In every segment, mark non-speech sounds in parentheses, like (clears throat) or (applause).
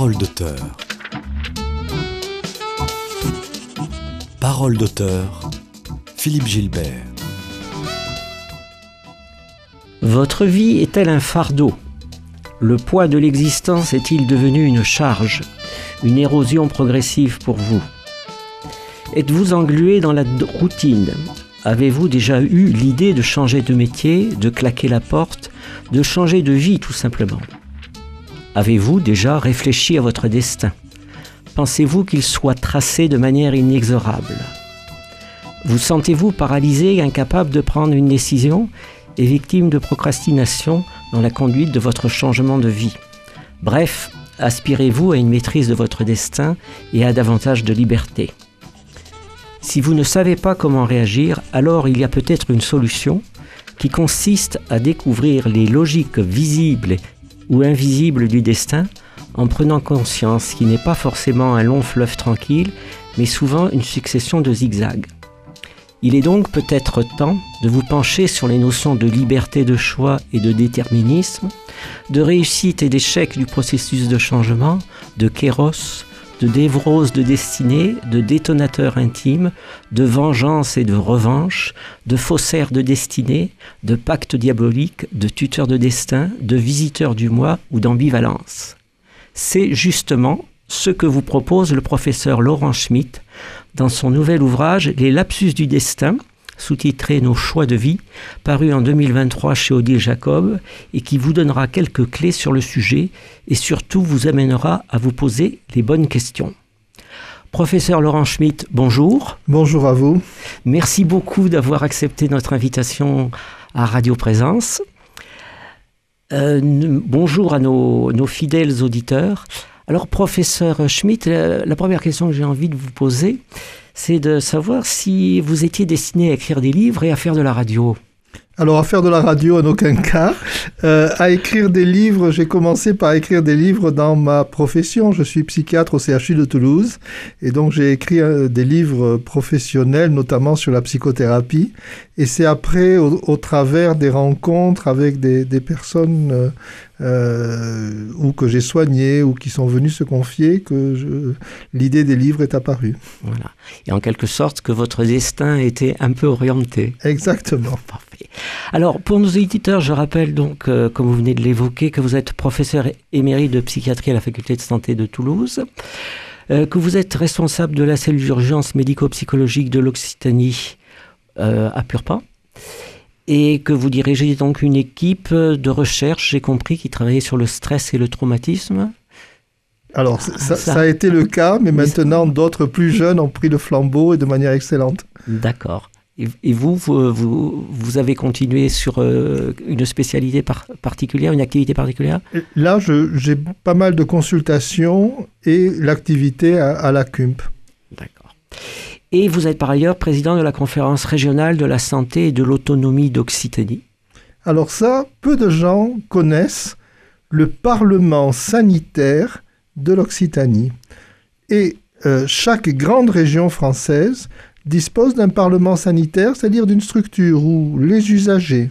Parole d'auteur. Parole d'auteur. Philippe Gilbert. Votre vie est-elle un fardeau? Le poids de l'existence est-il devenu une charge, une érosion progressive pour vous? Êtes-vous englué dans la routine? Avez-vous déjà eu l'idée de changer de métier, de claquer la porte, de changer de vie tout simplement? Avez-vous déjà réfléchi à votre destin? Pensez-vous qu'il soit tracé de manière inexorable? Vous sentez-vous paralysé, incapable de prendre une décision et victime de procrastination dans la conduite de votre changement de vie? Bref, aspirez-vous à une maîtrise de votre destin et à davantage de liberté. Si vous ne savez pas comment réagir, alors il y a peut-être une solution qui consiste à découvrir les logiques visibles ou invisible du destin en prenant conscience qu'il n'est pas forcément un long fleuve tranquille, mais souvent une succession de zigzags. Il est donc peut-être temps de vous pencher sur les notions de liberté de choix et de déterminisme, de réussite et d'échec du processus de changement, de kéros, de névrose de destinée, de détonateur intime, de vengeance et de revanche, de faussaire de destinée, de pacte diabolique, de tuteur de destin, de visiteur du moi ou d'ambivalence. C'est justement ce que vous propose le professeur Laurent Schmitt dans son nouvel ouvrage Les lapsus du destin, sous-titré Nos choix de vie, paru en 2023 chez Odile Jacob, et qui vous donnera quelques clés sur le sujet et surtout vous amènera à vous poser les bonnes questions. Professeur Laurent Schmitt, bonjour. Bonjour à vous. Merci beaucoup d'avoir accepté notre invitation à Radio Présence. Euh, bonjour à nos, nos, fidèles auditeurs. Alors, professeur Schmitt, la, la première question que j'ai envie de vous poser, c'est de savoir si vous étiez destiné à écrire des livres et à faire de la radio. Alors à faire de la radio en aucun cas. Euh, à écrire des livres, j'ai commencé par écrire des livres dans ma profession. Je suis psychiatre au CHU de Toulouse et donc j'ai écrit euh, des livres professionnels, notamment sur la psychothérapie. Et c'est après, au, au, travers des rencontres avec des, des personnes euh, euh, ou que j'ai soignées ou qui sont venues se confier que l'idée des livres est apparue. Voilà. Et en quelque sorte que votre destin était un peu orienté. Exactement. (laughs) Parfait. Alors, pour nos éditeurs, je rappelle donc, euh, comme vous venez de l'évoquer, que vous êtes professeur émérite de psychiatrie à la faculté de santé de Toulouse, que vous êtes responsable de la cellule d'urgence médico-psychologique de l'Occitanie à Purpan, et que vous dirigez donc une équipe de recherche, j'ai compris, qui travaillait sur le stress et le traumatisme. Alors, ah, ça, ça, a été le cas, mais maintenant d'autres plus jeunes ont pris le flambeau et de manière excellente. D'accord. Et vous, vous, vous, vous, avez continué sur euh, une spécialité par, particulière, une activité particulière? Là, j'ai pas mal de consultations et l'activité à, à, la CUMP. D'accord. Et vous êtes par ailleurs président de la conférence régionale de la santé et de l'autonomie d'Occitanie. Alors ça, peu de gens connaissent le Parlement sanitaire de l'Occitanie. Et euh, chaque grande région française dispose d'un parlement sanitaire, c'est-à-dire d'une structure où les usagers,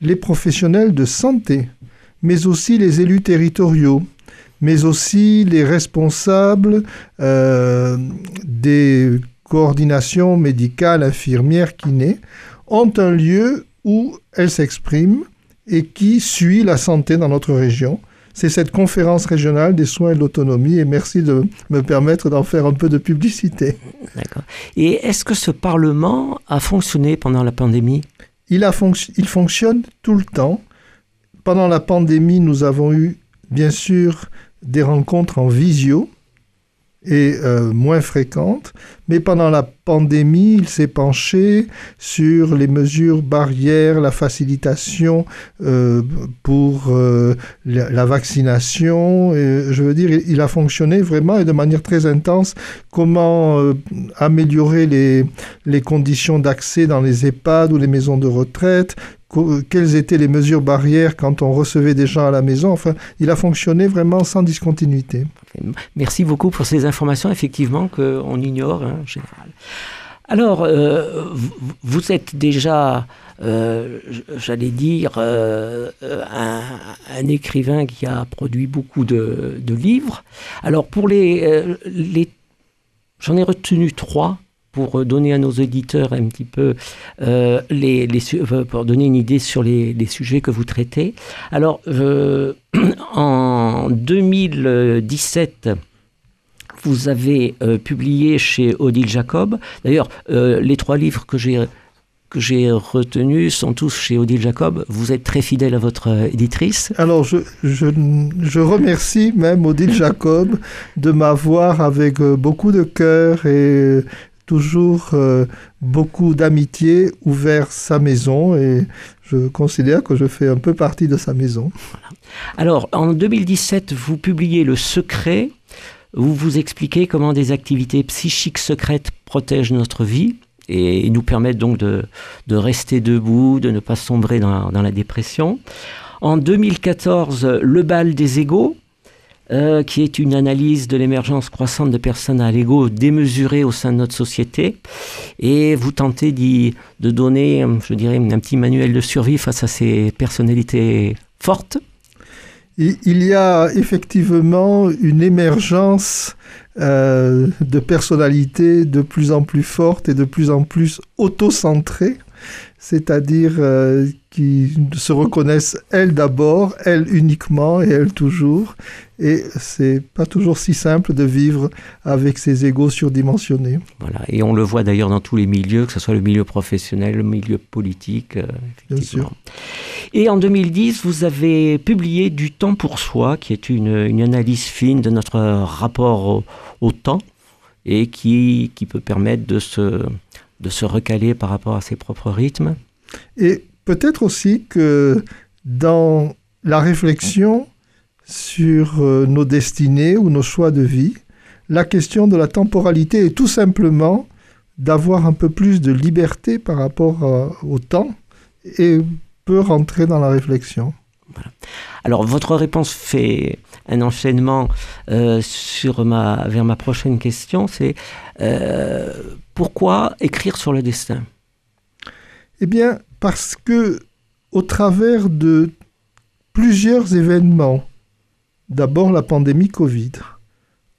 les professionnels de santé, mais aussi les élus territoriaux, mais aussi les responsables euh, des coordinations médicales, infirmières, kinés, ont un lieu où elles s'expriment et qui suit la santé dans notre région c'est cette conférence régionale des soins et de l'autonomie et merci de me permettre d'en faire un peu de publicité. D'accord. Et est-ce que ce Parlement a fonctionné pendant la pandémie? Il, a fonc il fonctionne tout le temps. Pendant la pandémie, nous avons eu bien sûr des rencontres en visio et euh, moins fréquentes, mais pendant la pandémie, il s'est penché sur les mesures barrières, la facilitation euh, pour euh, la, vaccination. Je veux dire, il a fonctionné vraiment et de manière très intense. Comment améliorer les conditions d'accès dans les EHPAD ou les maisons de retraite? Quelles étaient les mesures barrières quand on recevait des gens à la maison? Enfin, il a fonctionné vraiment sans discontinuité. Merci beaucoup pour ces informations, effectivement, qu'on ignore hein, en général. Alors, euh, vous- êtes déjà, euh, j'allais dire, euh, un, écrivain qui a produit beaucoup de, livres. Alors, pour les j'en ai retenu trois pour donner à nos auditeurs un petit peu euh, les, les euh, pour donner une idée sur les, les sujets que vous traitez. Alors, euh, (clears throat) en 2017, vous avez euh, publié chez Odile Jacob. D'ailleurs, euh, les trois livres que j'ai que j'ai retenus sont tous chez Odile Jacob. Vous êtes très fidèle à votre euh, éditrice. Alors, je, je, je remercie même Odile Jacob de m'avoir avec euh, beaucoup de cœur et euh, toujours euh, beaucoup d'amitié ouvert sa maison et je considère que je fais un peu partie de sa maison. Alors, en 2017, vous publiez Le Secret. Vous vous expliquez comment des activités psychiques secrètes protègent notre vie et nous permettent donc de, de rester debout, de ne pas sombrer dans, dans la dépression. En 2014, Le bal des égaux, euh, qui est une analyse de l'émergence croissante de personnes à l'ego démesurées au sein de notre société. Et vous tentez de donner, je dirais, un petit manuel de survie face à ces personnalités fortes. Il il y a effectivement une émergence euh, de personnalités de plus en plus fortes et de plus en plus auto-centrées, c'est-à-dire euh, qui se reconnaissent elles d'abord, elles uniquement et elles toujours. Et c'est pas toujours si simple de vivre avec ces égos surdimensionnés. Voilà. Et on le voit d'ailleurs dans tous les milieux, que ce soit le milieu professionnel, le milieu politique. euh, Bien effectivement. Et en 2010, vous avez publié Du temps pour soi, qui est une, une analyse fine de notre rapport au, au temps et qui, qui peut permettre de se, de se recaler par rapport à ses propres rythmes. Et peut-être aussi que dans la réflexion sur euh, nos destinées ou nos choix de vie, la question de la temporalité est tout simplement d'avoir un peu plus de liberté par rapport à- au temps et peut rentrer dans la réflexion. Alors, votre réponse fait un enchaînement euh, sur ma, vers ma prochaine question, c'est euh, pourquoi écrire sur le destin? Eh bien, parce que au travers de plusieurs événements, d'abord la pandémie Covid,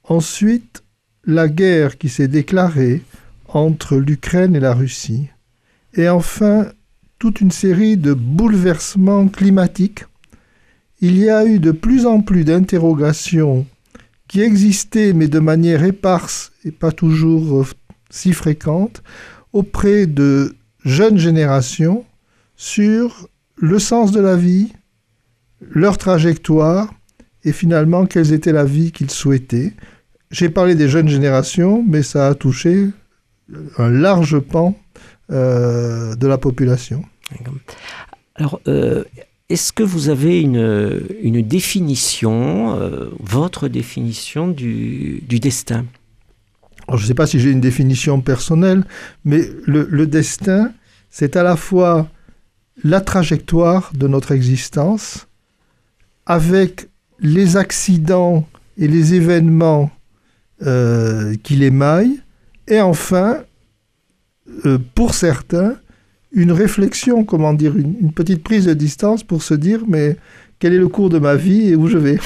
ensuite la guerre qui s'est déclarée entre l'Ukraine et la Russie, et enfin toute une série de bouleversements climatiques, il y a eu de plus en plus d'interrogations qui existaient mais de manière éparse et pas toujours euh, si fréquente auprès de jeunes générations sur le sens de la vie, leur trajectoire et finalement quelle était la vie qu'ils souhaitaient. J'ai parlé des jeunes générations, mais ça a touché un large pan euh, de la population. Alors, euh, est-ce que vous avez une, une définition, euh, votre définition du, du destin? Alors, je ne sais pas si j'ai une définition personnelle, mais le, destin, c'est à la fois la trajectoire de notre existence, avec les accidents et les événements euh, qui l'émaillent, et enfin, euh, pour certains, une réflexion, comment dire, une, une petite prise de distance pour se dire, mais quel est le cours de ma vie et où je vais?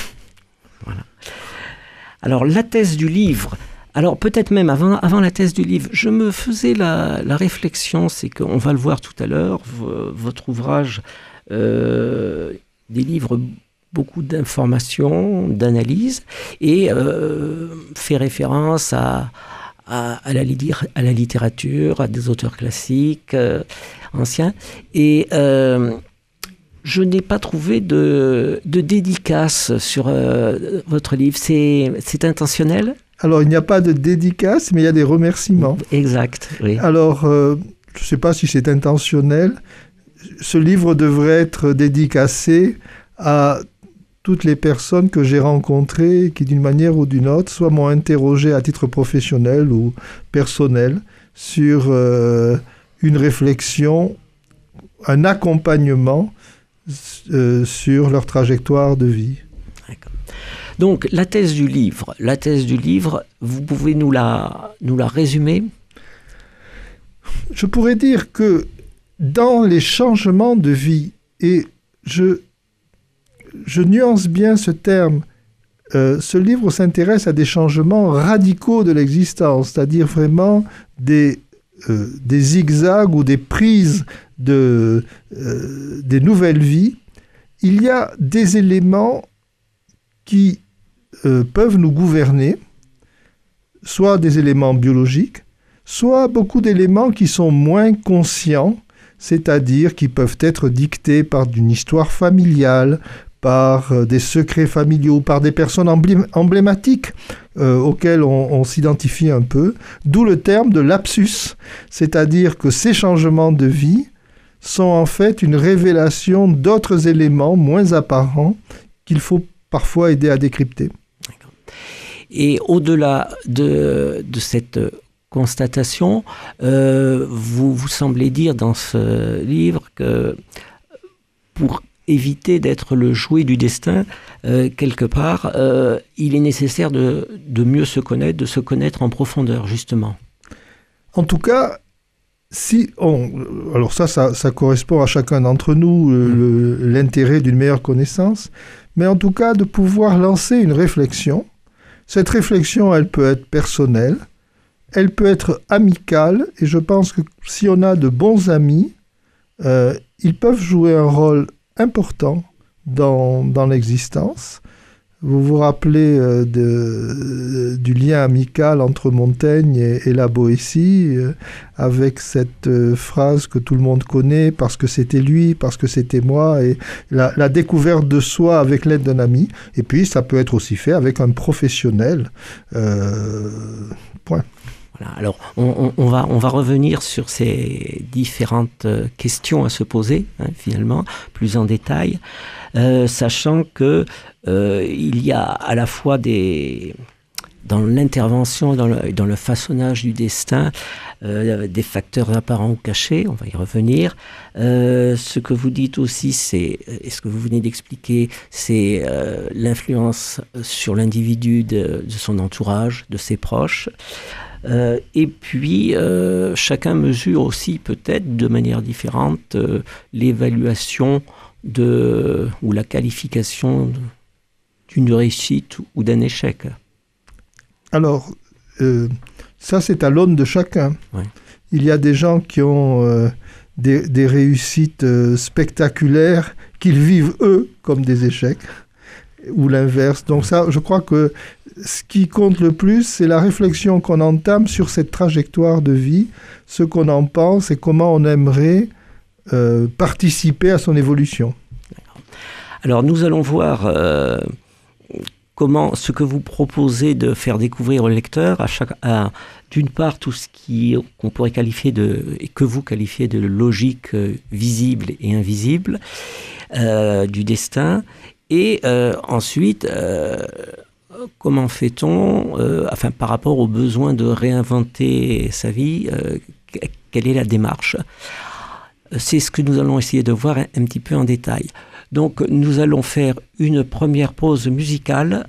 Alors, la thèse du livre, alors peut-être même avant, la thèse du livre, je me faisais la, la réflexion, c'est qu'on va le voir tout à l'heure, vo- votre ouvrage euh, délivre beaucoup d'informations, d'analyses, et euh, fait référence à, à, la, littérature, à des auteurs classiques, euh, anciens, et... je n'ai pas trouvé de, de dédicace sur votre livre. C'est intentionnel? Alors, il n'y a pas de dédicace, mais il y a des remerciements. Exact, oui. Alors, euh, je ne sais pas si c'est intentionnel. Ce livre devrait être dédicacé à toutes les personnes que j'ai rencontrées qui, d'une manière ou d'une autre, soit m'ont interrogé à titre professionnel ou personnel sur euh, une réflexion, un accompagnement euh, sur leur trajectoire de vie. Donc, la thèse du livre, la thèse du livre, vous pouvez nous la, nous la résumer? Je pourrais dire que dans les changements de vie, et je, je nuance bien ce terme, euh, ce livre s'intéresse à des changements radicaux de l'existence, c'est-à-dire vraiment des, euh, des zigzags ou des prises de, euh, des nouvelles vies. Il y a des éléments qui peuvent nous gouverner, soit des éléments biologiques, soit beaucoup d'éléments qui sont moins conscients, c'est-à-dire qui peuvent être dictés par une histoire familiale, par euh, des secrets familiaux, par des personnes emblématiques euh, auxquelles on, s'identifie un peu, d'où le terme de lapsus, c'est-à-dire que ces changements de vie sont en fait une révélation d'autres éléments moins apparents qu'il faut parfois aider à décrypter. Et au-delà de, de, cette constatation, euh, vous, vous semblez dire dans ce livre que pour éviter d'être le jouet du destin, euh, quelque part, euh, il est nécessaire de, mieux se connaître, de se connaître en profondeur, justement. En tout cas, si on... Alors ça, ça, correspond à chacun d'entre nous, euh, mm. l'intérêt d'une meilleure connaissance, mais en tout cas de pouvoir lancer une réflexion. Cette réflexion, elle peut être personnelle, elle peut être amicale, et je pense que si on a de bons amis, ils peuvent jouer un rôle important dans, dans l'existence. Vous vous rappelez euh, du lien amical entre Montaigne et, la Boétie, euh, avec cette euh, phrase que tout le monde connaît, parce que c'était lui, parce que c'était moi, et la, découverte de soi avec l'aide d'un ami. Et puis, ça peut être aussi fait avec un professionnel. point alors on, va, revenir sur ces différentes questions à se poser, hein, finalement, plus en détail, euh, sachant que euh, il y a à la fois des dans l'intervention, dans le, dans le, façonnage du destin, des facteurs apparents ou cachés, on va y revenir. ce que vous dites aussi, c'est, et ce que vous venez d'expliquer, c'est l'influence sur l'individu de, son entourage, de ses proches. Euh, et puis, euh, chacun mesure aussi peut-être de manière différente euh, l'évaluation de, ou la qualification d'une réussite ou d'un échec. Alors, ça c'est à l'aune de chacun. Il y a des gens qui ont des, des, réussites spectaculaires qu'ils vivent eux comme des échecs ou l'inverse. Donc ça, je crois que ce qui compte le plus, c'est la réflexion qu'on entame sur cette trajectoire de vie, ce qu'on en pense et comment on aimerait euh, participer à son évolution. Alors nous allons voir euh, comment ce que vous proposez de faire découvrir au lecteur, à chaque, d'une part tout ce qui qu'on pourrait qualifier de et que vous qualifiez de logique euh, visible et invisible du destin, et ensuite comment fait-on, euh, par rapport au besoin de réinventer sa vie, quelle est la démarche? C'est ce que nous allons essayer de voir un, petit peu en détail. Donc nous allons faire une première pause musicale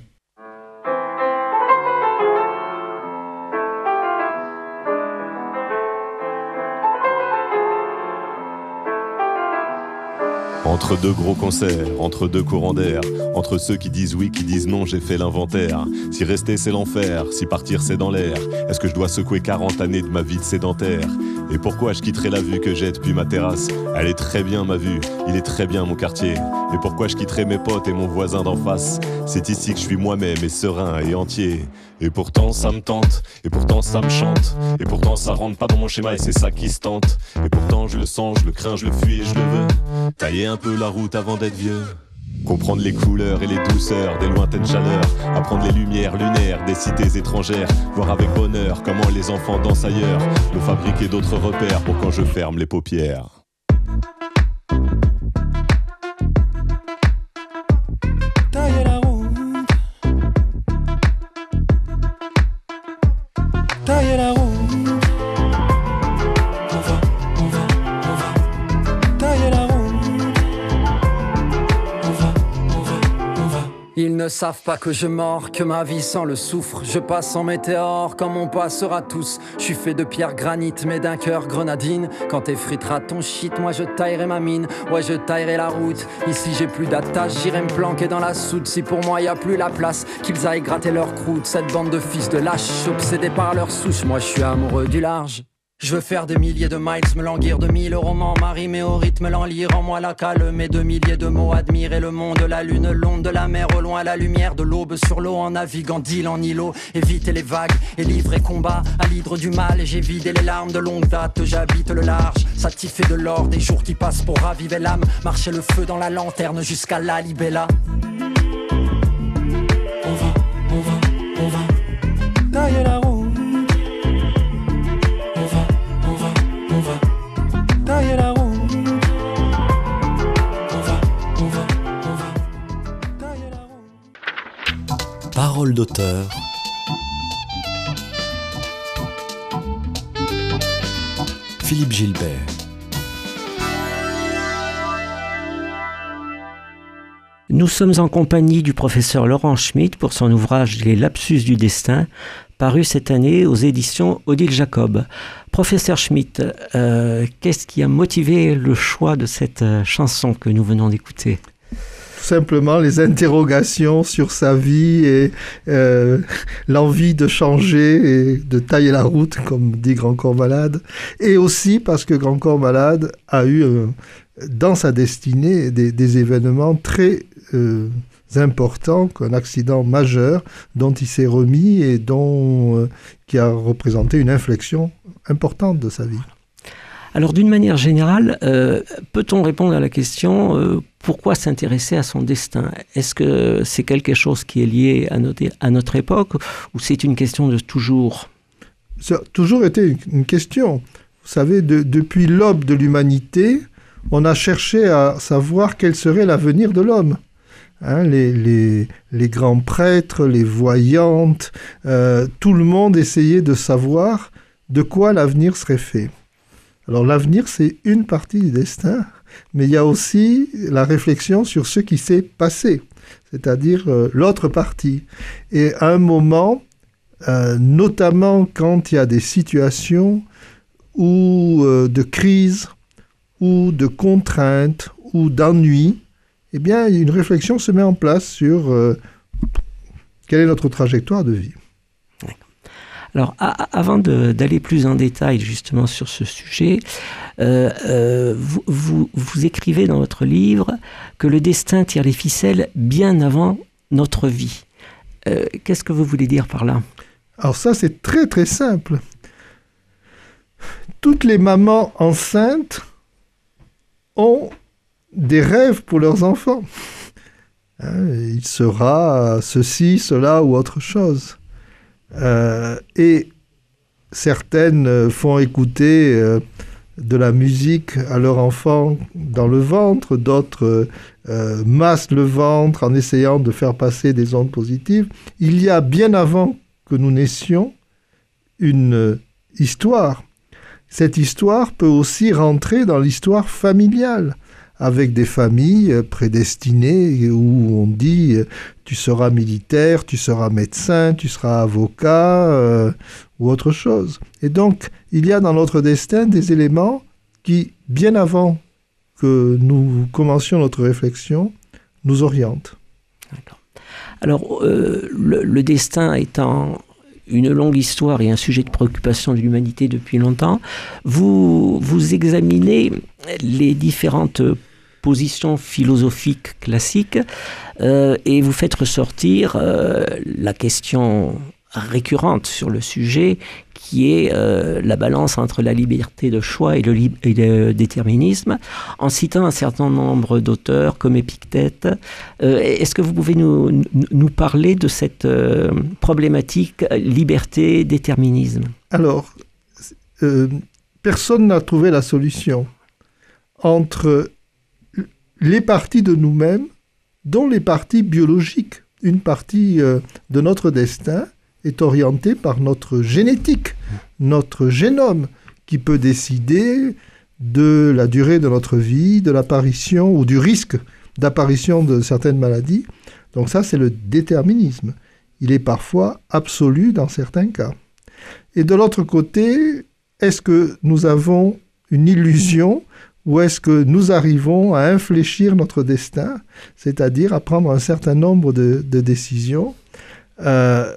Entre deux gros concerts, entre deux courants d'air, entre ceux qui disent oui, qui disent non, j'ai fait l'inventaire. Si rester c'est l'enfer, si partir c'est dans l'air, est-ce que je dois secouer 40 années de ma vie de sédentaire? Et pourquoi je quitterai la vue que j'ai depuis ma terrasse? Elle est très bien ma vue, il est très bien mon quartier. Et pourquoi je quitterai mes potes et mon voisin d'en face? C'est ici que je suis moi-même et serein et entier. Et pourtant ça me tente, et pourtant ça me chante, et pourtant ça rentre pas dans mon schéma et c'est ça qui se tente. Et pourtant je le sens, je le crains, je le fuis et je le veux. Tailler un peu la route avant d'être vieux. Comprendre les couleurs et les douceurs des lointaines chaleurs, apprendre les lumières lunaires des cités étrangères, voir avec bonheur comment les enfants dansent ailleurs, me fabriquer d'autres repères pour quand je ferme les paupières. Savent pas que je mords, que ma vie sans le souffre. Je passe en météore comme on passera tous. Je suis fait de pierre granit, mais d'un cœur grenadine. Quand t'effriteras ton shit, moi je taillerai ma mine. Ouais, je taillerai la route. Ici j'ai plus d'attache, j'irai me planquer dans la soude. Si pour moi y a plus la place, qu'ils aillent gratter leur croûte. Cette bande de fils de lâches, obsédés par leur souche. Moi je suis amoureux du large. Je veux faire des milliers de miles, me languir de mille romans, mais au rythme, l'enlire en moi la calme et de milliers de mots, admirer le monde, la lune, l'onde de la mer, au loin la lumière de l'aube sur l'eau, en naviguant d'île en îlot, éviter les vagues et livrer combat à l'hydre du mal, et j'ai vidé les larmes de longue date, j'habite le large, satisfait de l'or, des jours qui passent pour raviver l'âme, marcher le feu dans la lanterne jusqu'à la libella. Parole d'auteur. Philippe Gilbert. Nous sommes en compagnie du professeur Laurent Schmitt pour son ouvrage Les lapsus du destin, paru cette année aux éditions Odile Jacob. Professeur Schmitt, euh, qu'est-ce qui a motivé le choix de cette euh, chanson que nous venons d'écouter? Simplement les interrogations sur sa vie et euh, (laughs) l'envie de changer et de tailler la route, comme dit Grand Corps Malade. Et aussi parce que Grand Corps Malade a eu dans sa destinée des, événements très important qu'un accident majeur dont il s'est remis et dont, euh, qui a représenté une inflexion importante de sa vie. Alors d'une manière générale, euh, peut-on répondre à la question euh, pourquoi s'intéresser à son destin? Est-ce que c'est quelque chose qui est lié à notre, à notre époque ou c'est une question de toujours? Ça a toujours été une question. Vous savez, depuis l'aube de l'humanité, on a cherché à savoir quel serait l'avenir de l'homme. Hein, les, grands prêtres, les voyantes, euh, tout le monde essayait de savoir de quoi l'avenir serait fait. Alors l'avenir, c'est une partie du destin, mais il y a aussi la réflexion sur ce qui s'est passé, c'est-à-dire euh, l'autre partie. Et à un moment, euh, notamment quand il y a des situations ou de crise, ou de contraintes, ou d'ennui, eh bien, une réflexion se met en place sur euh, quelle est notre trajectoire de vie. Alors, avant d'aller plus en détail justement sur ce sujet, euh, euh, vous, écrivez dans votre livre que le destin tire les ficelles bien avant notre vie. Qu'est-ce que vous voulez dire par là? Alors ça, c'est très très simple. Toutes les mamans enceintes ont des rêves pour leurs enfants. Hein, il sera ceci, cela ou autre chose. Euh, et certaines font écouter euh, de la musique à leur enfant dans le ventre, d'autres euh, massent le ventre en essayant de faire passer des ondes positives. Il y a bien avant que nous naissions une histoire. Cette histoire peut aussi rentrer dans l'histoire familiale avec des familles prédestinées où on dit tu seras militaire, tu seras médecin, tu seras avocat euh, ou autre chose. Et donc, il y a dans notre destin des éléments qui, bien avant que nous commencions notre réflexion, nous orientent. Alors, euh, le, destin étant une longue histoire et un sujet de préoccupation de l'humanité depuis longtemps, vous, vous examinez les différentes positions philosophiques classiques euh, et vous faites ressortir euh, la question récurrente sur le sujet qui est euh, la balance entre la liberté de choix et le, déterminisme, en citant un certain nombre d'auteurs comme Épictète. Est-ce que vous pouvez nous parler de cette problématique liberté-déterminisme Alors, personne n'a trouvé la solution entre les parties de nous-mêmes, dont les parties biologiques. Une partie euh, de notre destin est orientée par notre génétique, notre génome, qui peut décider de la durée de notre vie, de l'apparition ou du risque d'apparition de certaines maladies. Donc ça, c'est le déterminisme. Il est parfois absolu dans certains cas. Et de l'autre côté, est-ce que nous avons une illusion ou est-ce que nous arrivons à infléchir notre destin, c'est-à-dire à prendre un certain nombre de, décisions? Euh,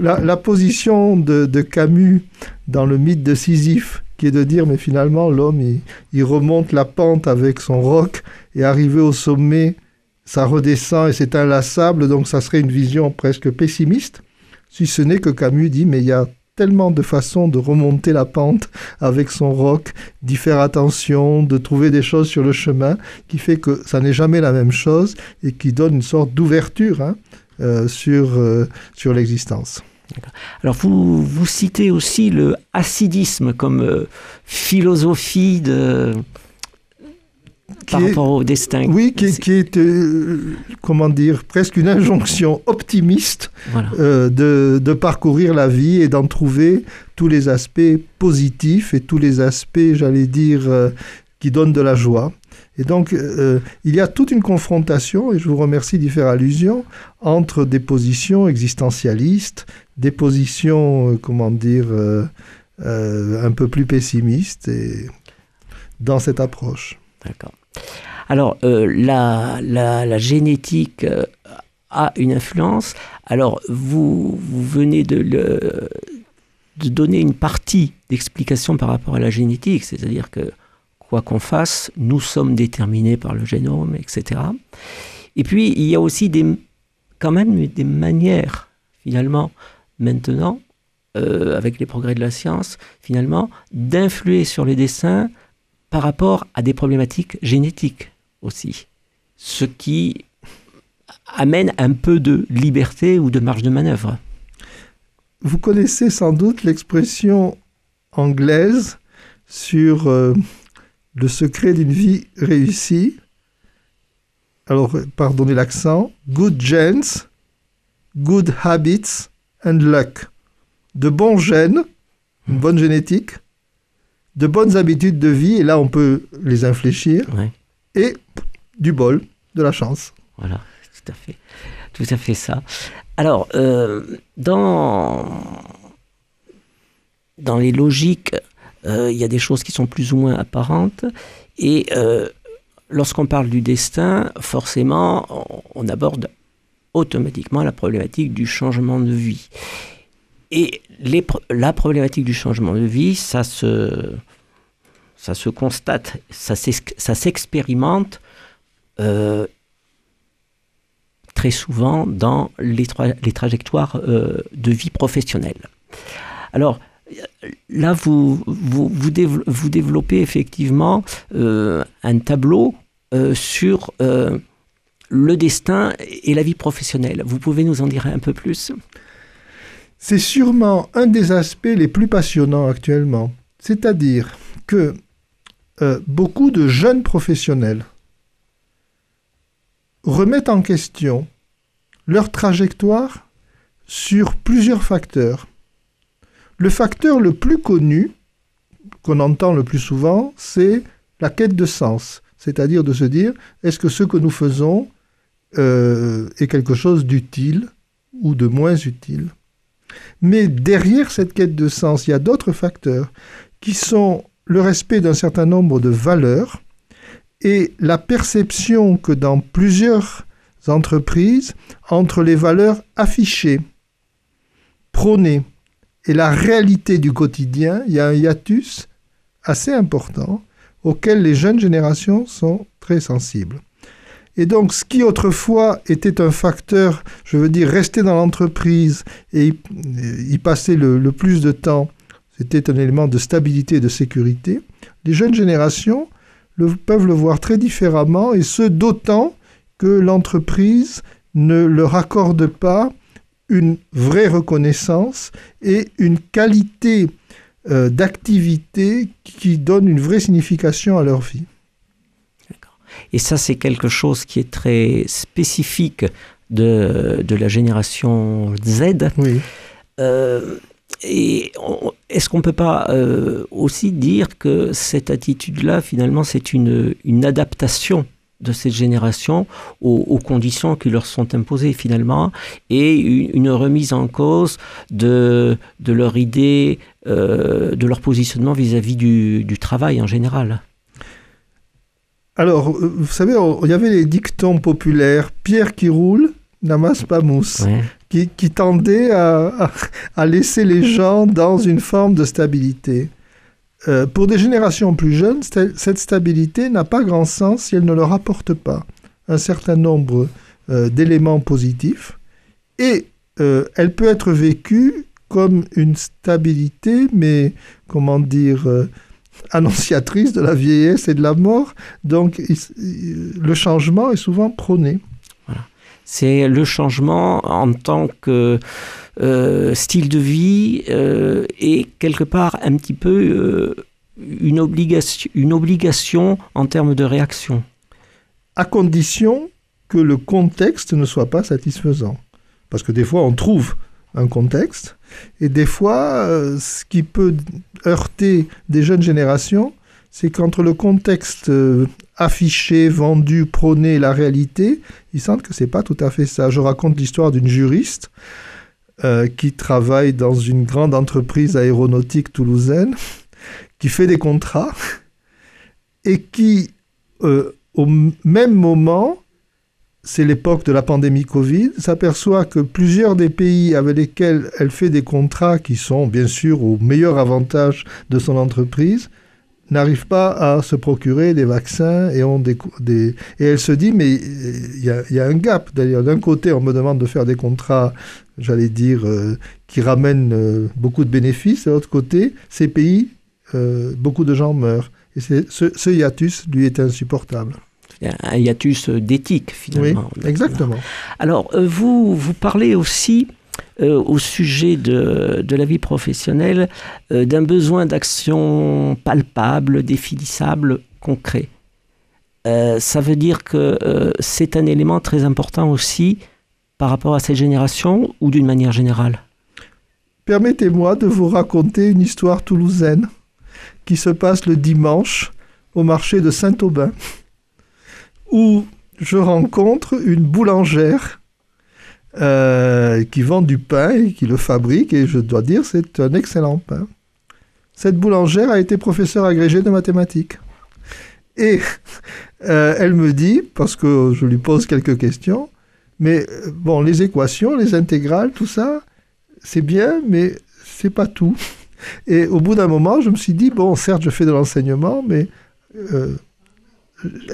la, position de, Camus dans le mythe de Sisyphe, qui est de dire, mais finalement, l'homme, il, remonte la pente avec son roc et arrivé au sommet, ça redescend et c'est inlassable, donc ça serait une vision presque pessimiste, si ce n'est que Camus dit, mais il y a tellement de façons de remonter la pente avec son roc, d'y faire attention, de trouver des choses sur le chemin, qui fait que ça n'est jamais la même chose et qui donne une sorte d'ouverture hein, euh, sur, euh, sur l'existence. Alors vous, vous citez aussi le hasidisme comme euh, philosophie de, par rapport au destin. Oui, qui, est, euh, comment dire, presque une injonction optimiste euh, de, parcourir la vie et d'en trouver tous les aspects positifs et tous les aspects, j'allais dire, euh, qui donnent de la joie. Et donc, il y a toute une confrontation, et je vous remercie d'y faire allusion, entre des positions existentialistes, des positions, comment dire, un peu plus pessimistes, et dans cette approche. D'accord. Alors, euh, la, génétique euh, a une influence. Alors, vous, venez de, donner une partie d'explication par rapport à la génétique, c'est-à-dire que quoi qu'on fasse, nous sommes déterminés par le génome, etc. Et puis, il y a aussi des, quand même des manières, finalement, maintenant, euh, avec les progrès de la science, finalement, d'influer sur les dessins par rapport à des problématiques génétiques aussi. Ce qui amène un peu de liberté ou de marge de manœuvre. Vous connaissez sans doute l'expression anglaise sur euh, le secret d'une vie réussie. Alors, pardonnez l'accent. Good genes, good habits and luck. De bons gènes, une bonne génétique, de bonnes habitudes de vie, et là on peut les infléchir, et du bol, de la chance. Voilà, tout à fait, tout à fait ça. Alors, euh, dans, dans les logiques, euh, il y a des choses qui sont plus ou moins apparentes, et euh, lorsqu'on parle du destin, forcément, on aborde automatiquement la problématique du changement de vie. Et la problématique du changement de vie, ça se, ça se constate, ça s'expérimente euh, très souvent dans les, les trajectoires euh, de vie professionnelle. Alors, là, vous, vous, vous, développez effectivement euh, un tableau sur le destin et la vie professionnelle. Vous pouvez nous en dire un peu plus? C'est sûrement un des aspects les plus passionnants actuellement. C'est-à-dire que euh, beaucoup de jeunes professionnels remettent en question leur trajectoire sur plusieurs facteurs. Le facteur le plus connu, qu'on entend le plus souvent, c'est la quête de sens, c'est-à-dire de se dire, est-ce que ce que nous faisons euh, est quelque chose d'utile ou de moins utile? Mais derrière cette quête de sens, il y a d'autres facteurs qui sont le respect d'un certain nombre de valeurs et la perception que dans plusieurs entreprises, entre les valeurs affichées, prônées, et la réalité du quotidien, il y a un hiatus assez important auquel les jeunes générations sont très sensibles. Et donc, ce qui autrefois était un facteur, je veux dire, rester dans l'entreprise et y passer le, plus de temps, c'était un élément de stabilité et de sécurité. Les jeunes générations peuvent le voir très différemment, et ce d'autant que l'entreprise ne leur accorde pas une vraie reconnaissance et une qualité euh, d'activité qui donne une vraie signification à leur vie. Et ça, c'est quelque chose qui est très spécifique de, de la génération Z. Oui. Euh, et est-ce qu'on ne peut pas euh, aussi dire que cette attitude-là, finalement, c'est une, une adaptation de cette génération aux, conditions qui leur sont imposées finalement et une, remise en cause de, de leur idée, euh, de leur positionnement vis-à-vis du, du, travail en général? Alors, euh, vous savez, il y avait les dictons populaires Pierre qui roule, n'amasse pas mousse, qui, qui, tendaient à, à, laisser les gens dans une forme de stabilité. Euh, pour des générations plus jeunes, cette stabilité n'a pas grand sens si elle ne leur apporte pas un certain nombre euh, d'éléments positifs et euh, elle peut être vécue comme une stabilité, mais comment dire, annonciatrice de la vieillesse et de la mort. Donc le changement est souvent prôné. C'est le changement en tant que euh, style de vie euh, et quelque part un petit peu euh, une, obligation, une obligation en termes de réaction. À condition que le contexte ne soit pas satisfaisant. Parce que des fois, on trouve un contexte, et des fois, ce qui peut heurter des jeunes générations, c'est qu'entre le contexte affiché, vendu, prôné la réalité, ils sentent que c'est pas tout à fait ça. Je raconte l'histoire d'une juriste euh, qui travaille dans une grande entreprise aéronautique toulousaine, (laughs) qui fait des contrats et qui, euh, au même moment, c'est l'époque de la pandémie Covid, s'aperçoit que plusieurs des pays avec lesquels elle fait des contrats qui sont bien sûr au meilleur avantage de son entreprise, n'arrivent pas à se procurer des vaccins et elle se dit mais il y a, un gap. D'un côté on me demande de faire des contrats j'allais dire euh, qui ramènent euh, beaucoup de bénéfices de l'autre côté ces pays euh, beaucoup de gens meurent. Et ce hiatus lui est insupportable un hiatus d'éthique finalement. Oui, exactement. Alors vous vous parlez aussi euh, au sujet de, de, la vie professionnelle euh, d'un besoin d'action palpable, définissable, concret. Euh, ça veut dire que c'est un élément très important aussi par rapport à cette génération ou d'une manière générale? Permettez-moi de vous raconter une histoire toulousaine qui se passe le dimanche au marché de Saint-Aubin, où je rencontre une boulangère euh, qui vend du pain et qui le fabrique, et je dois dire, c'est un excellent pain. Cette boulangère a été professeure agrégée de mathématiques. Et euh, elle me dit, parce que je lui pose quelques questions, mais euh, bon, les équations, les intégrales, tout ça, c'est bien, mais c'est pas tout. Et au bout d'un moment, je me suis dit, bon, certes, je fais de l'enseignement, mais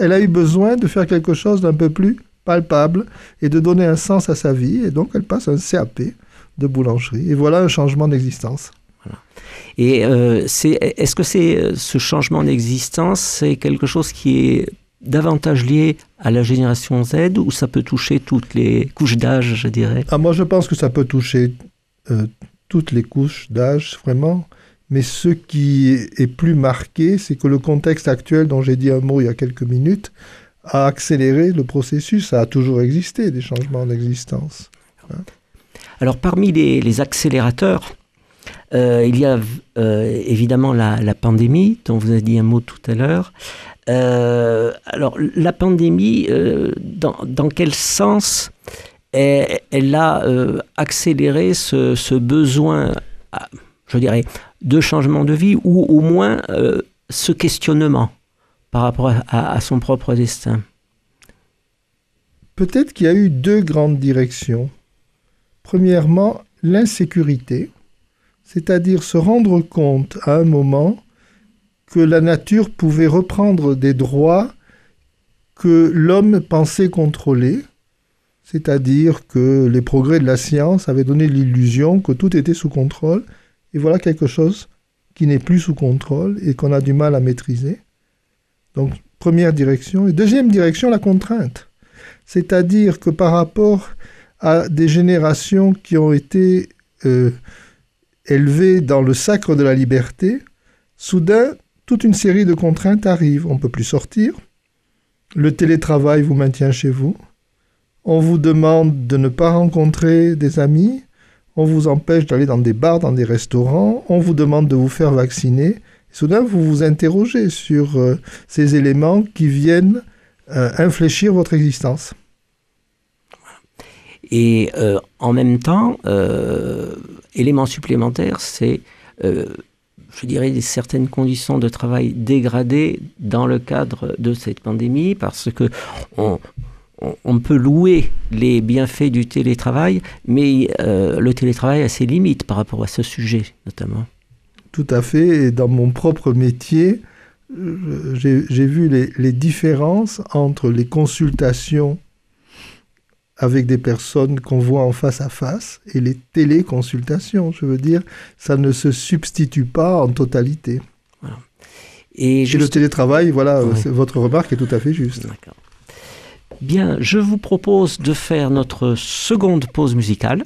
elle a eu besoin de faire quelque chose d'un peu plus palpable et de donner un sens à sa vie. Et donc, elle passe un CAP de boulangerie. Et voilà un changement d'existence. Et euh, est-ce que c'est euh, ce changement d'existence, c'est quelque chose qui est davantage lié à la génération Z ou ça peut toucher toutes les couches d'âge, je dirais? Ah, Moi, je pense que ça peut toucher euh, toutes les couches d'âge, vraiment. Mais ce qui est plus marqué, c'est que le contexte actuel dont j'ai dit un mot il y a quelques minutes a accéléré le processus. Ça a toujours existé, des changements d'existence. Hein. Alors parmi les, accélérateurs, euh, il y a euh, évidemment la, pandémie, dont vous avez dit un mot tout à l'heure. Euh, alors la pandémie, dans, dans, quel sens elle, a accéléré ce besoin, je dirais, de changement de vie, ou au moins ce questionnement par rapport à, son propre destin Peut-être qu'il y a eu deux grandes directions. Premièrement, l'insécurité, c'est-à-dire se rendre compte à un moment que la nature pouvait reprendre des droits que l'homme pensait contrôler, c'est-à-dire que les progrès de la science avaient donné l'illusion que tout était sous contrôle, et voilà quelque chose qui n'est plus sous contrôle et qu'on a du mal à maîtriser. Donc, première direction. Et deuxième direction, la contrainte. C'est-à-dire que par rapport à des générations qui ont été euh, élevées dans le sacre de la liberté, soudain, toute une série de contraintes arrivent. On ne peut plus sortir. Le télétravail vous maintient chez vous. On vous demande de ne pas rencontrer des amis. On vous empêche d'aller dans des bars, dans des restaurants. On vous demande de vous faire vacciner soudain, vous vous interrogez sur euh, ces éléments qui viennent euh, infléchir votre existence. Et euh, en même temps, élément supplémentaire, c'est, je dirais, certaines conditions de travail dégradées dans le cadre de cette pandémie, parce que on, on- on peut louer les bienfaits du télétravail, mais euh, le télétravail a ses limites par rapport à ce sujet, notamment. Tout à fait. Et dans mon propre métier, j'ai vu les, les différences entre les consultations avec des personnes qu'on voit en face à face et les téléconsultations. Je veux dire, ça ne se substitue pas en totalité. Et Et le juste- télétravail, voilà, Oui. votre remarque est tout à fait juste. D'accord. Bien, je vous propose de faire notre seconde pause musicale.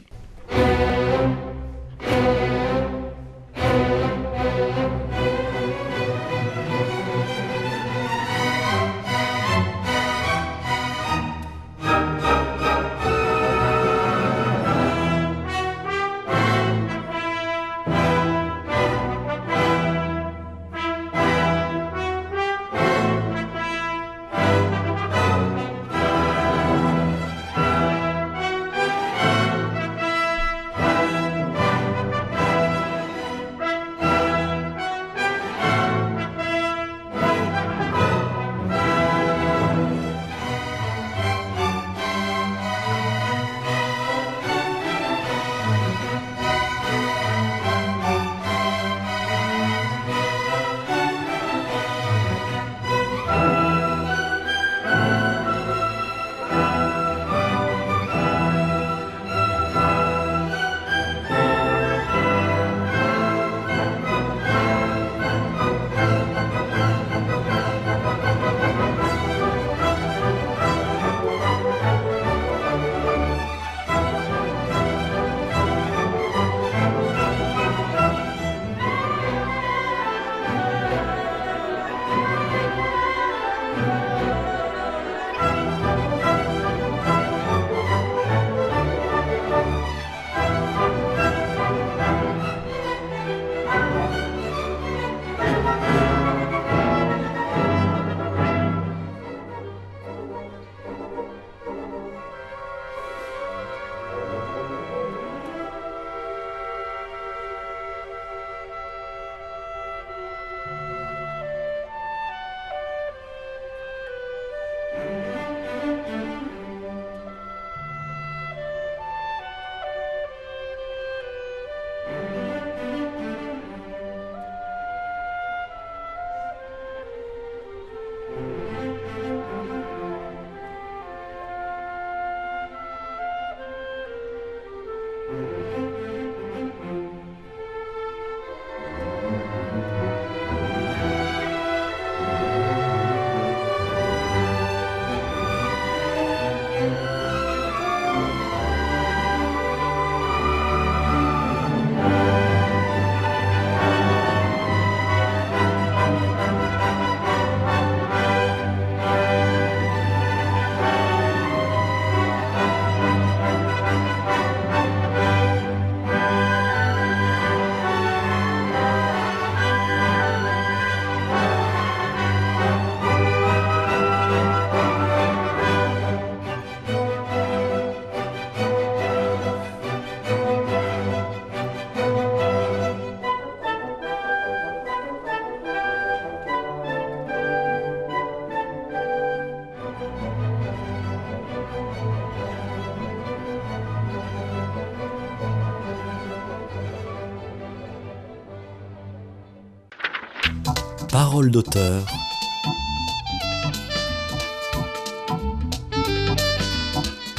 D'auteur.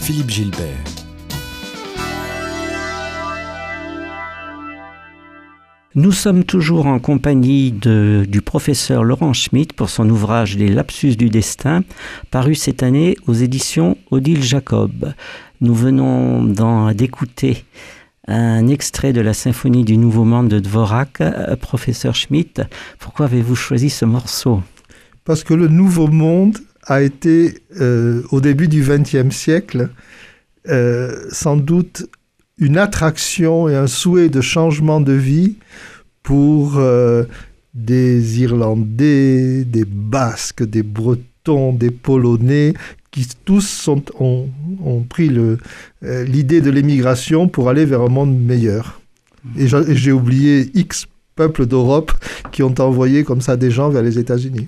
Philippe Gilbert. Nous sommes toujours en compagnie de- du professeur Laurent Schmitt pour son ouvrage Les lapsus du destin, paru cette année aux éditions Odile Jacob. Nous venons d'écouter un extrait de la symphonie du Nouveau Monde de Dvorak. Euh, Professeur Schmitt, pourquoi avez-vous choisi ce morceau? Parce que le Nouveau Monde a été, euh, au début du XXe siècle, euh, sans doute une attraction et un souhait de changement de vie pour des Irlandais, des Basques, des Bretons des Polonais, qui tous sont, ont, ont pris euh, l'idée de l'émigration pour aller vers un monde meilleur. Et j'a- et j'ai oublié X peuples d'Europe qui ont envoyé comme ça des gens vers les États-Unis.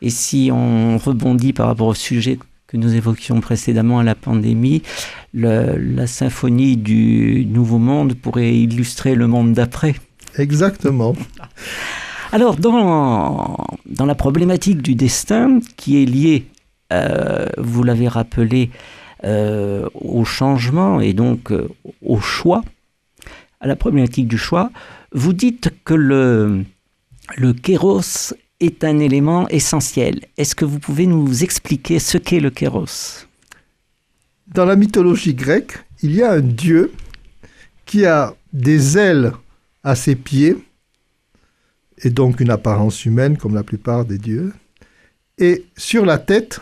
Et si on rebondit par rapport au sujet que nous évoquions précédemment à la pandémie, le- la symphonie du Nouveau Monde pourrait illustrer le monde d'après. Exactement. Alors, dans, dans la problématique du destin qui est liée, euh, vous l'avez rappelé, euh, au changement et donc euh, au choix, à la problématique du choix, vous dites que le, le kéros est un élément essentiel. Est-ce que vous pouvez nous expliquer ce qu'est le kéros? Dans la mythologie grecque, il y a un dieu qui a des ailes à ses pieds, et donc une apparence humaine comme la plupart des dieux. Et sur la tête,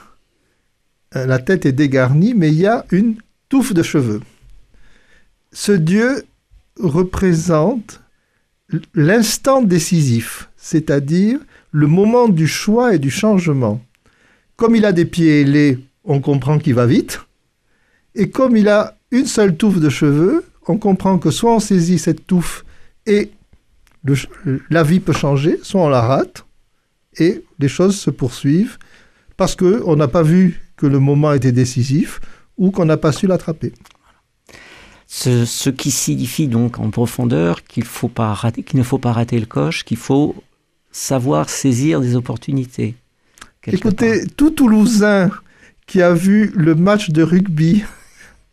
la tête est dégarnie, mais il y a une touffe de cheveux. Ce dieu représente l'instant décisif, c'est-à-dire le moment du choix et du changement. Comme il a des pieds ailés, on comprend qu'il va vite. Et comme il a une seule touffe de cheveux, on comprend que soit on saisit cette touffe et la vie peut changer, soit on la rate et les choses se poursuivent parce qu'on n'a pas vu que le moment était décisif ou qu'on n'a pas su l'attraper. ce, ce qui signifie donc en profondeur qu'il faut pas rater- qu'il ne faut pas rater le coche, qu'il faut savoir saisir des opportunités. Écoutez, tout Toulousain qui a vu le match de rugby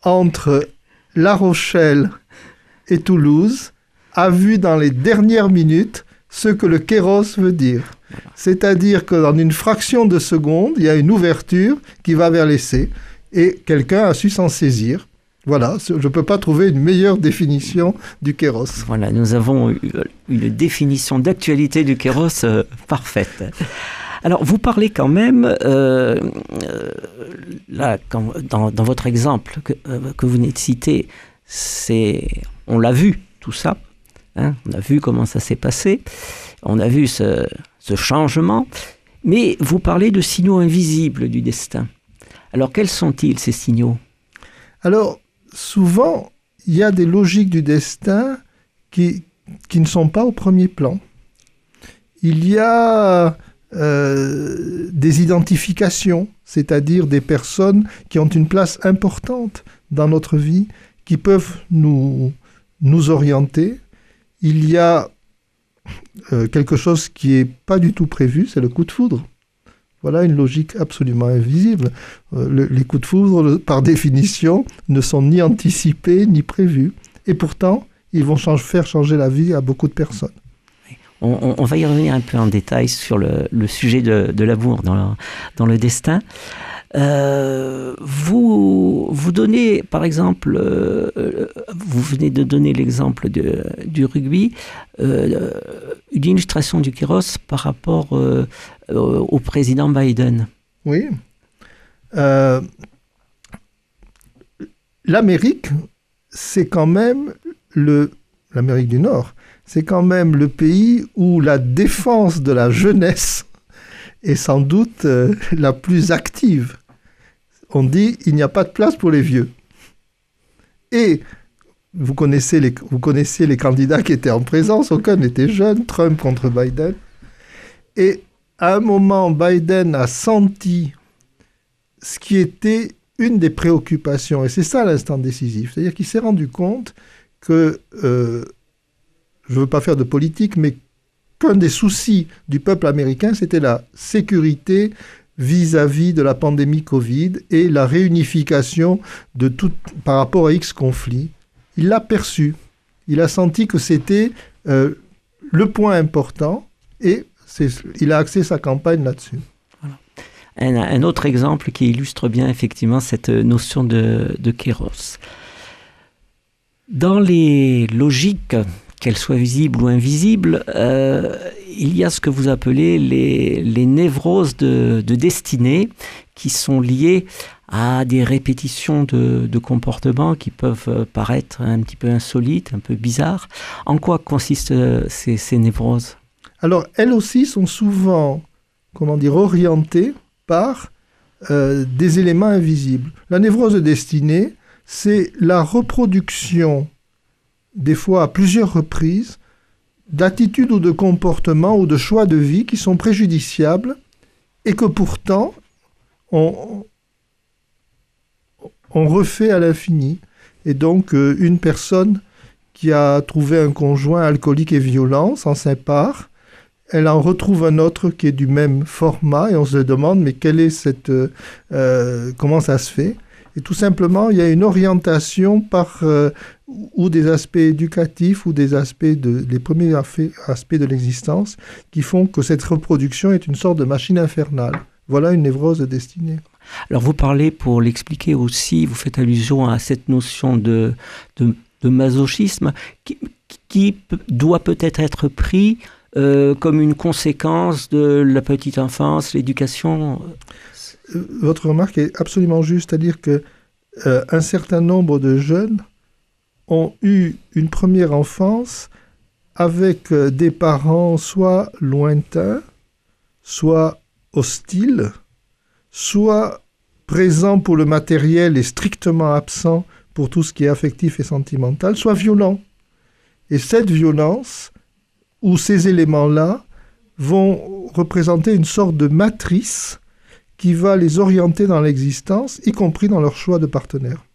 entre La Rochelle et Toulouse a vu dans les dernières minutes ce que le kéros veut dire. C'est-à-dire que dans une fraction de seconde, il y a une ouverture qui va vers l'essai et quelqu'un a su s'en saisir. Voilà, je ne peux pas trouver une meilleure définition du kéros. Voilà, nous avons eu une définition d'actualité du kéros euh, parfaite. Alors, vous parlez quand même, euh, euh, là, quand- dans, dans votre exemple que, euh, que vous venez de citer, c'est, on l'a vu, tout ça. hein, on a vu comment ça s'est passé. On a vu ce, ce changement. Mais vous parlez de signaux invisibles du destin. Alors, quels sont-ils, ces signaux? Alors, souvent, il y a des logiques du destin qui, qui ne sont pas au premier plan. Il y a euh, des identifications, c'est-à-dire des personnes qui ont une place importante dans notre vie, qui peuvent nous, nous orienter. Il y a euh, quelque chose qui n'est pas du tout prévu, c'est le coup de foudre. Voilà une logique absolument invisible. Euh, le- les coups de foudre, par définition, ne sont ni anticipés ni prévus. Et pourtant, ils vont faire changer la vie à beaucoup de personnes. On, va y revenir un peu en détail sur le, sujet de, de l'amour dans dans le destin. Euh, vous, vous donnez, par exemple, euh, euh, vous venez de donner l'exemple du rugby, une illustration du Kéros par rapport au président Biden. Oui. L'Amérique, c'est quand même le l'Amérique du Nord, c'est quand même le pays où la défense de la jeunesse est sans doute euh, (laughs) la plus active. On dit il n'y a pas de place pour les vieux. Et vous connaissez les, candidats qui étaient en présence, aucun n'était jeune, Trump contre Biden. Et à un moment, Biden a senti ce qui était une des préoccupations, et c'est ça l'instant décisif, c'est-à-dire qu'il s'est rendu compte que, euh, je ne veux pas faire de politique, mais qu'un des soucis du peuple américain, c'était la sécurité vis-à-vis de la pandémie Covid et la réunification de tout par rapport à X conflits. Il l'a perçu, il a senti que c'était euh, le point important et il a axé sa campagne là-dessus. Un, un autre exemple qui illustre bien effectivement cette notion de, de kéros. Dans les logiques, qu'elles soient visibles ou invisibles, euh, il y a ce que vous appelez les, névroses de, de destinée qui sont liées à des répétitions de, de comportements qui peuvent euh, paraître un petit peu insolites, un peu bizarres. En quoi consistent euh, ces, névroses? Alors, elles aussi sont souvent, comment dire, orientées par des éléments invisibles. La névrose destinée, c'est la reproduction, des fois à plusieurs reprises, d'attitudes ou de comportements ou de choix de vie qui sont préjudiciables et que pourtant on, refait à l'infini. Et donc euh, une personne qui a trouvé un conjoint alcoolique et violent s'en sépare, elle en retrouve un autre qui est du même format et on se demande mais quelle est cette euh, euh, comment ça se fait? Et tout simplement il y a une orientation par ou des aspects éducatifs ou des aspects de les premiers aspects de l'existence qui font que cette reproduction est une sorte de machine infernale voilà une névrose destinée Alors vous parlez, pour l'expliquer aussi, vous faites allusion à cette notion de, de, de masochisme qui, doit peut-être être pris euh, comme une conséquence de la petite enfance, l'éducation. Euh, votre remarque est absolument juste, c'est-à-dire que euh, un certain nombre de jeunes ont eu une première enfance avec euh, des parents soit lointains, soit hostiles, soit présents pour le matériel et strictement absents pour tout ce qui est affectif et sentimental, soit violents. Et cette violence, ou ces éléments-là, vont représenter une sorte de matrice qui va les orienter dans l'existence, y compris dans leur choix de partenaire.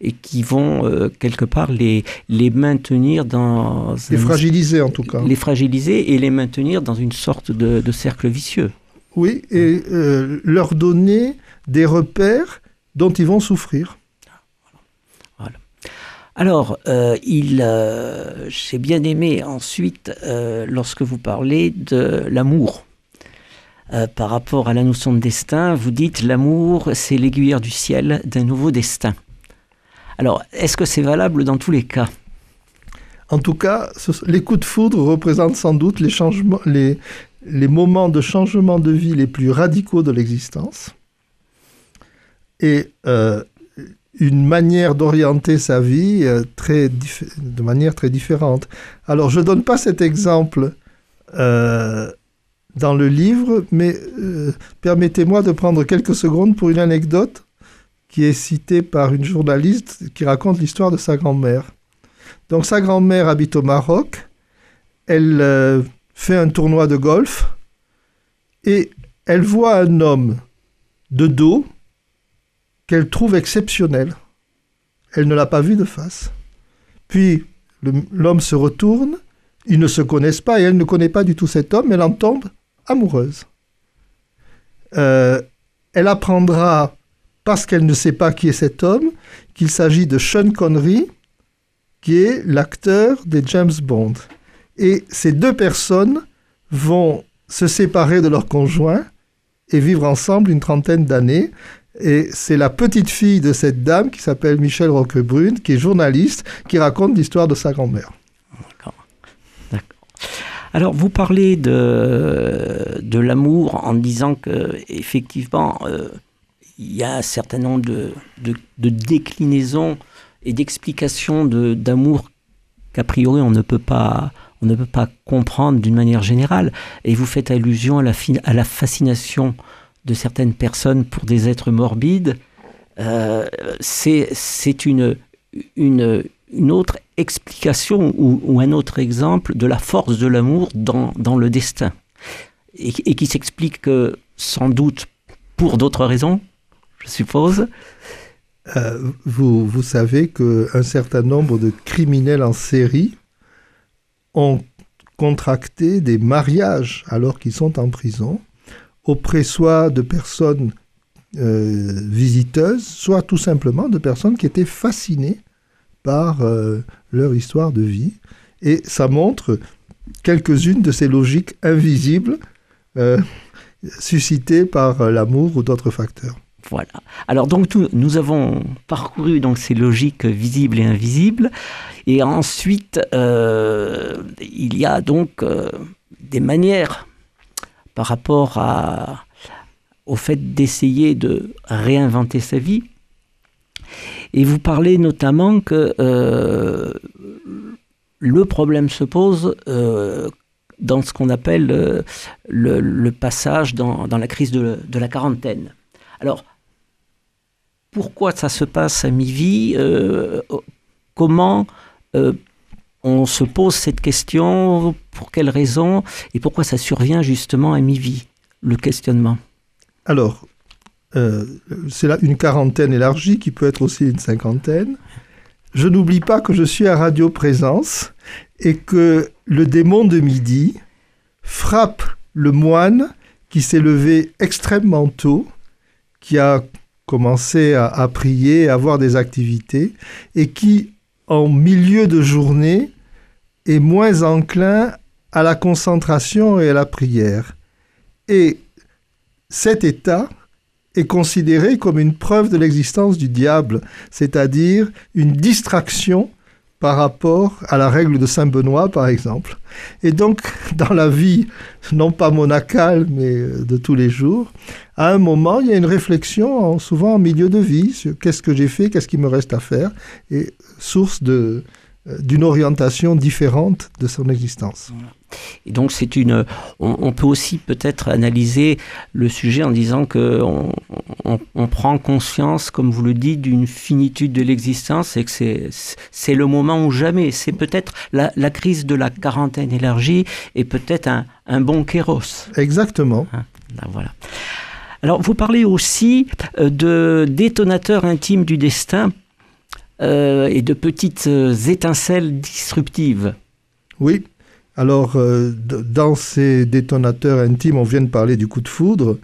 Et qui vont euh, quelque part les, les maintenir dans Les un- fragiliser en tout cas. les fragiliser et les maintenir dans une sorte de, de cercle vicieux. Oui, et euh, leur donner des repères dont ils vont souffrir. Alors, euh, il, euh, j'ai bien aimé ensuite lorsque vous parlez de l'amour. Par rapport à la notion de destin, vous dites l'amour, c'est l'aiguilleur du ciel d'un nouveau destin. Alors, est-ce que c'est valable dans tous les cas? En tout cas, les coups de foudre représentent sans doute les, moments de changement de vie les plus radicaux de l'existence. Et euh, une manière d'orienter sa vie euh, de manière très différente. Alors, je ne donne pas cet exemple euh, dans le livre, mais permettez-moi de prendre quelques secondes pour une anecdote qui est citée par une journaliste qui raconte l'histoire de sa grand-mère. Donc sa grand-mère habite au Maroc, elle euh, fait un tournoi de golf et elle voit un homme de dos qu'elle trouve exceptionnel. Elle ne l'a pas vu de face. Puis l'homme se retourne, ils ne se connaissent pas et elle ne connaît pas du tout cet homme, elle en tombe amoureuse. Euh, elle apprendra, parce qu'elle ne sait pas qui est cet homme, qu'il s'agit de Sean Connery, qui est l'acteur des James Bond. Et ces deux personnes vont se séparer de leur conjoint et vivre ensemble une trentaine d'années. Et c'est la petite fille de cette dame qui s'appelle Michel Roquebrune, qui est journaliste, qui raconte l'histoire de sa grand-mère. Alors, vous parlez de, de l'amour en disant que effectivement, euh, il y a un certain nombre de, déclinaisons et d'explications de- d'amour qu'a priori on ne peut pas on ne peut pas comprendre d'une manière générale. Et vous faites allusion à la, à la fascination de certaines personnes pour des êtres morbides. Euh, c'est une, une, une autre explication ou, un autre exemple de la force de l'amour dans, dans le destin. Et, et qui s'explique que, sans doute pour d'autres raisons, je suppose. Euh, vous, savez qu'un certain nombre de criminels en série ont contracté des mariages alors qu'ils sont en prison auprès soit de personnes euh, visiteuses, soit tout simplement de personnes qui étaient fascinées par euh, leur histoire de vie. Et ça montre quelques-unes de ces logiques invisibles suscitées par l'amour ou d'autres facteurs. Voilà. Alors donc nous avons parcouru ces logiques visibles et invisibles, et ensuite euh, il y a donc euh, des manières par rapport à, au fait d'essayer de réinventer sa vie. Et vous parlez notamment que euh, le problème se pose dans ce qu'on appelle le, passage dans, la crise de, la quarantaine. Alors, pourquoi ça se passe à mi-vie euh, Comment on se pose cette question Pour quelles raisons Et pourquoi ça survient justement à mi-vie Le questionnement? Alors, c'est là une quarantaine élargie qui peut être aussi une cinquantaine. Je n'oublie pas que je suis à Radio Présence et que le démon de midi frappe le moine qui s'est levé extrêmement tôt, qui a commencé à, prier, à avoir des activités, et qui, en milieu de journée, est moins enclin à la concentration et à la prière. Et cet état est considéré comme une preuve de l'existence du diable, c'est-à-dire une distraction par rapport à la règle de Saint Benoît, par exemple. Et donc, (laughs) dans la vie, non pas monacale, mais euh, de tous les jours, à un moment, il y a une réflexion, souvent en milieu de vie, sur qu'est-ce que j'ai fait, qu'est-ce qu'il me reste à faire, et source de, d'une orientation différente de son existence. Et donc c'est une, on, peut aussi peut-être analyser le sujet en disant que on, prend conscience, comme vous le dites, d'une finitude de l'existence et que c'est, c'est le moment ou jamais. C'est peut-être la, crise de la quarantaine élargie et peut-être un, un bon kéros. Exactement. Hein, voilà. Alors vous parlez aussi euh, de détonateur intime du destin euh, et de petites euh, étincelles disruptives. Oui. Alors, euh, dans ces détonateurs intimes, on vient de parler du coup de foudre.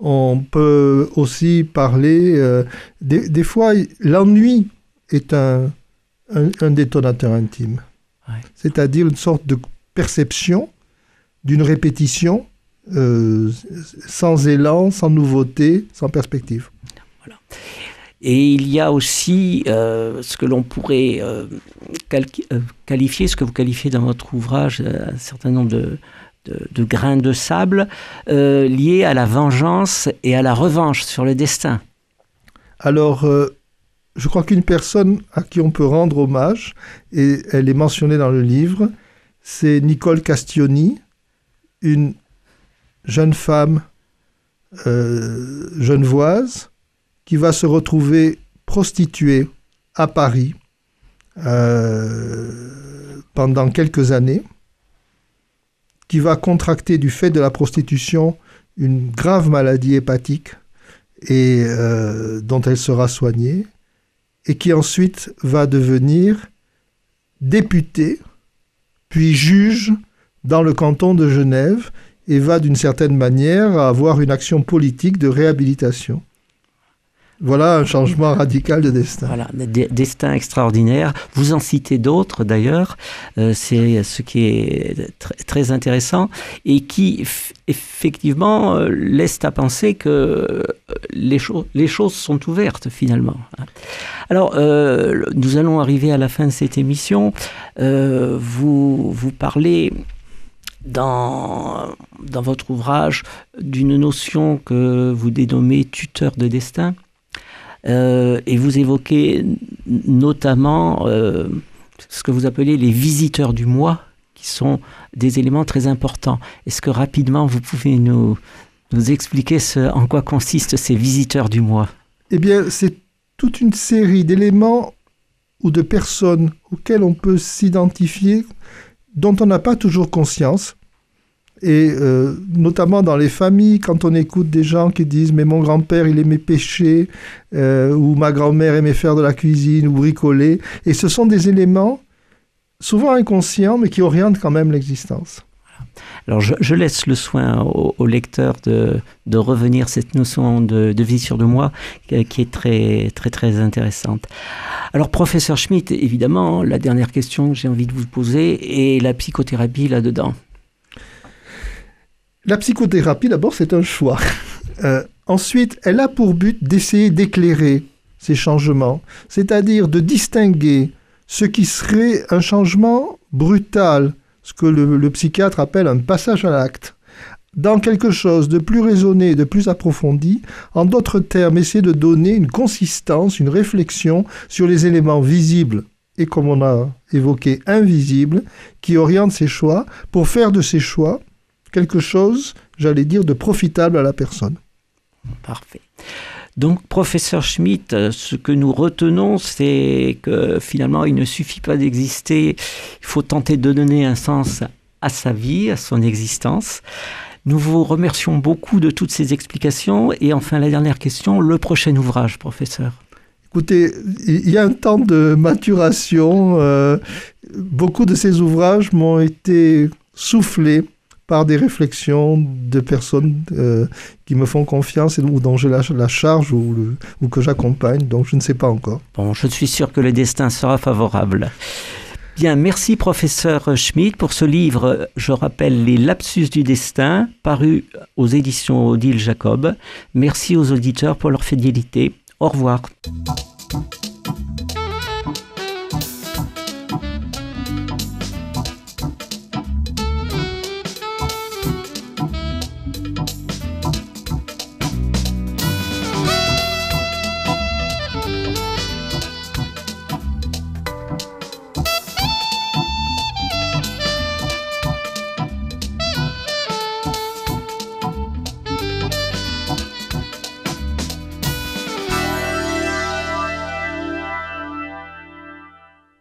On peut aussi parler, des, fois, l'ennui est un, un, détonateur intime. C'est-à-dire une sorte de perception d'une répétition sans élan, sans nouveauté, sans perspective. Voilà. Et il y a aussi euh, ce que l'on pourrait euh, euh, qualifier, ce que vous qualifiez dans votre ouvrage, un certain nombre de, de, grains de sable liés à la vengeance et à la revanche sur le destin. Alors, je crois qu'une personne à qui on peut rendre hommage, et elle est mentionnée dans le livre, c'est Nicole Castioni, une jeune femme genevoise qui va se retrouver prostituée à Paris euh, pendant quelques années, qui va contracter du fait de la prostitution une grave maladie hépatique et euh, dont elle sera soignée, et qui ensuite va devenir députée, puis juge dans le canton de Genève, et va d'une certaine manière avoir une action politique de réhabilitation. Voilà un changement radical de destin. Voilà, destin extraordinaire. Vous en citez d'autres d'ailleurs. Euh, c'est ce qui est très intéressant et qui effectivement euh, laisse à penser que euh, les, choses sont ouvertes finalement. Alors, nous allons arriver à la fin de cette émission. vous, vous parlez dans, dans votre ouvrage d'une notion que vous dénommez tuteur de destin. Euh, et vous évoquez notamment euh, ce que vous appelez les visiteurs du moi, qui sont des éléments très importants. Est-ce que rapidement vous pouvez nous, nous expliquer en quoi consistent ces visiteurs du moi Eh bien, c'est toute une série d'éléments ou de personnes auxquelles on peut s'identifier, dont on n'a pas toujours conscience, et euh, notamment dans les familles, quand on écoute des gens qui disent Mais mon grand-père, il aimait pêcher, euh, ou ma grand-mère aimait faire de la cuisine, ou bricoler. Et ce sont des éléments souvent inconscients, mais qui orientent quand même l'existence. Alors je, laisse le soin au, lecteur de, de, revenir cette notion de, de vie sur de moi qui est très très très intéressante. Alors professeur Schmitt, évidemment, la dernière question que j'ai envie de vous poser est la psychothérapie là-dedans. La psychothérapie, d'abord, c'est un choix. (laughs) Euh, ensuite, elle a pour but d'essayer d'éclairer ces changements, c'est-à-dire de distinguer ce qui serait un changement brutal, ce que le, psychiatre appelle un passage à l'acte, dans quelque chose de plus raisonné, de plus approfondi, en d'autres termes, essayer de donner une consistance, une réflexion sur les éléments visibles et comme on a évoqué, invisible, qui oriente ses choix pour faire de ses choix quelque chose, j'allais dire, de profitable à la personne. Parfait. Donc, professeur Schmitt, ce que nous retenons, c'est que finalement, il ne suffit pas d'exister, il faut tenter de donner un sens à sa vie, à son existence. Nous vous remercions beaucoup de toutes ces explications. Et enfin, la dernière question, le prochain ouvrage, professeur. Écoutez, il y a un temps de maturation. Euh, beaucoup de ces ouvrages m'ont été soufflés par des réflexions de personnes euh, qui me font confiance ou dont j'ai la, charge ou, ou que j'accompagne. Donc je ne sais pas encore. Bon, je suis sûr que le destin sera favorable. Bien, merci professeur Schmidt pour ce livre, je rappelle, Les lapsus du destin, paru aux éditions Odile Jacob. Merci aux auditeurs pour leur fidélité. Au revoir.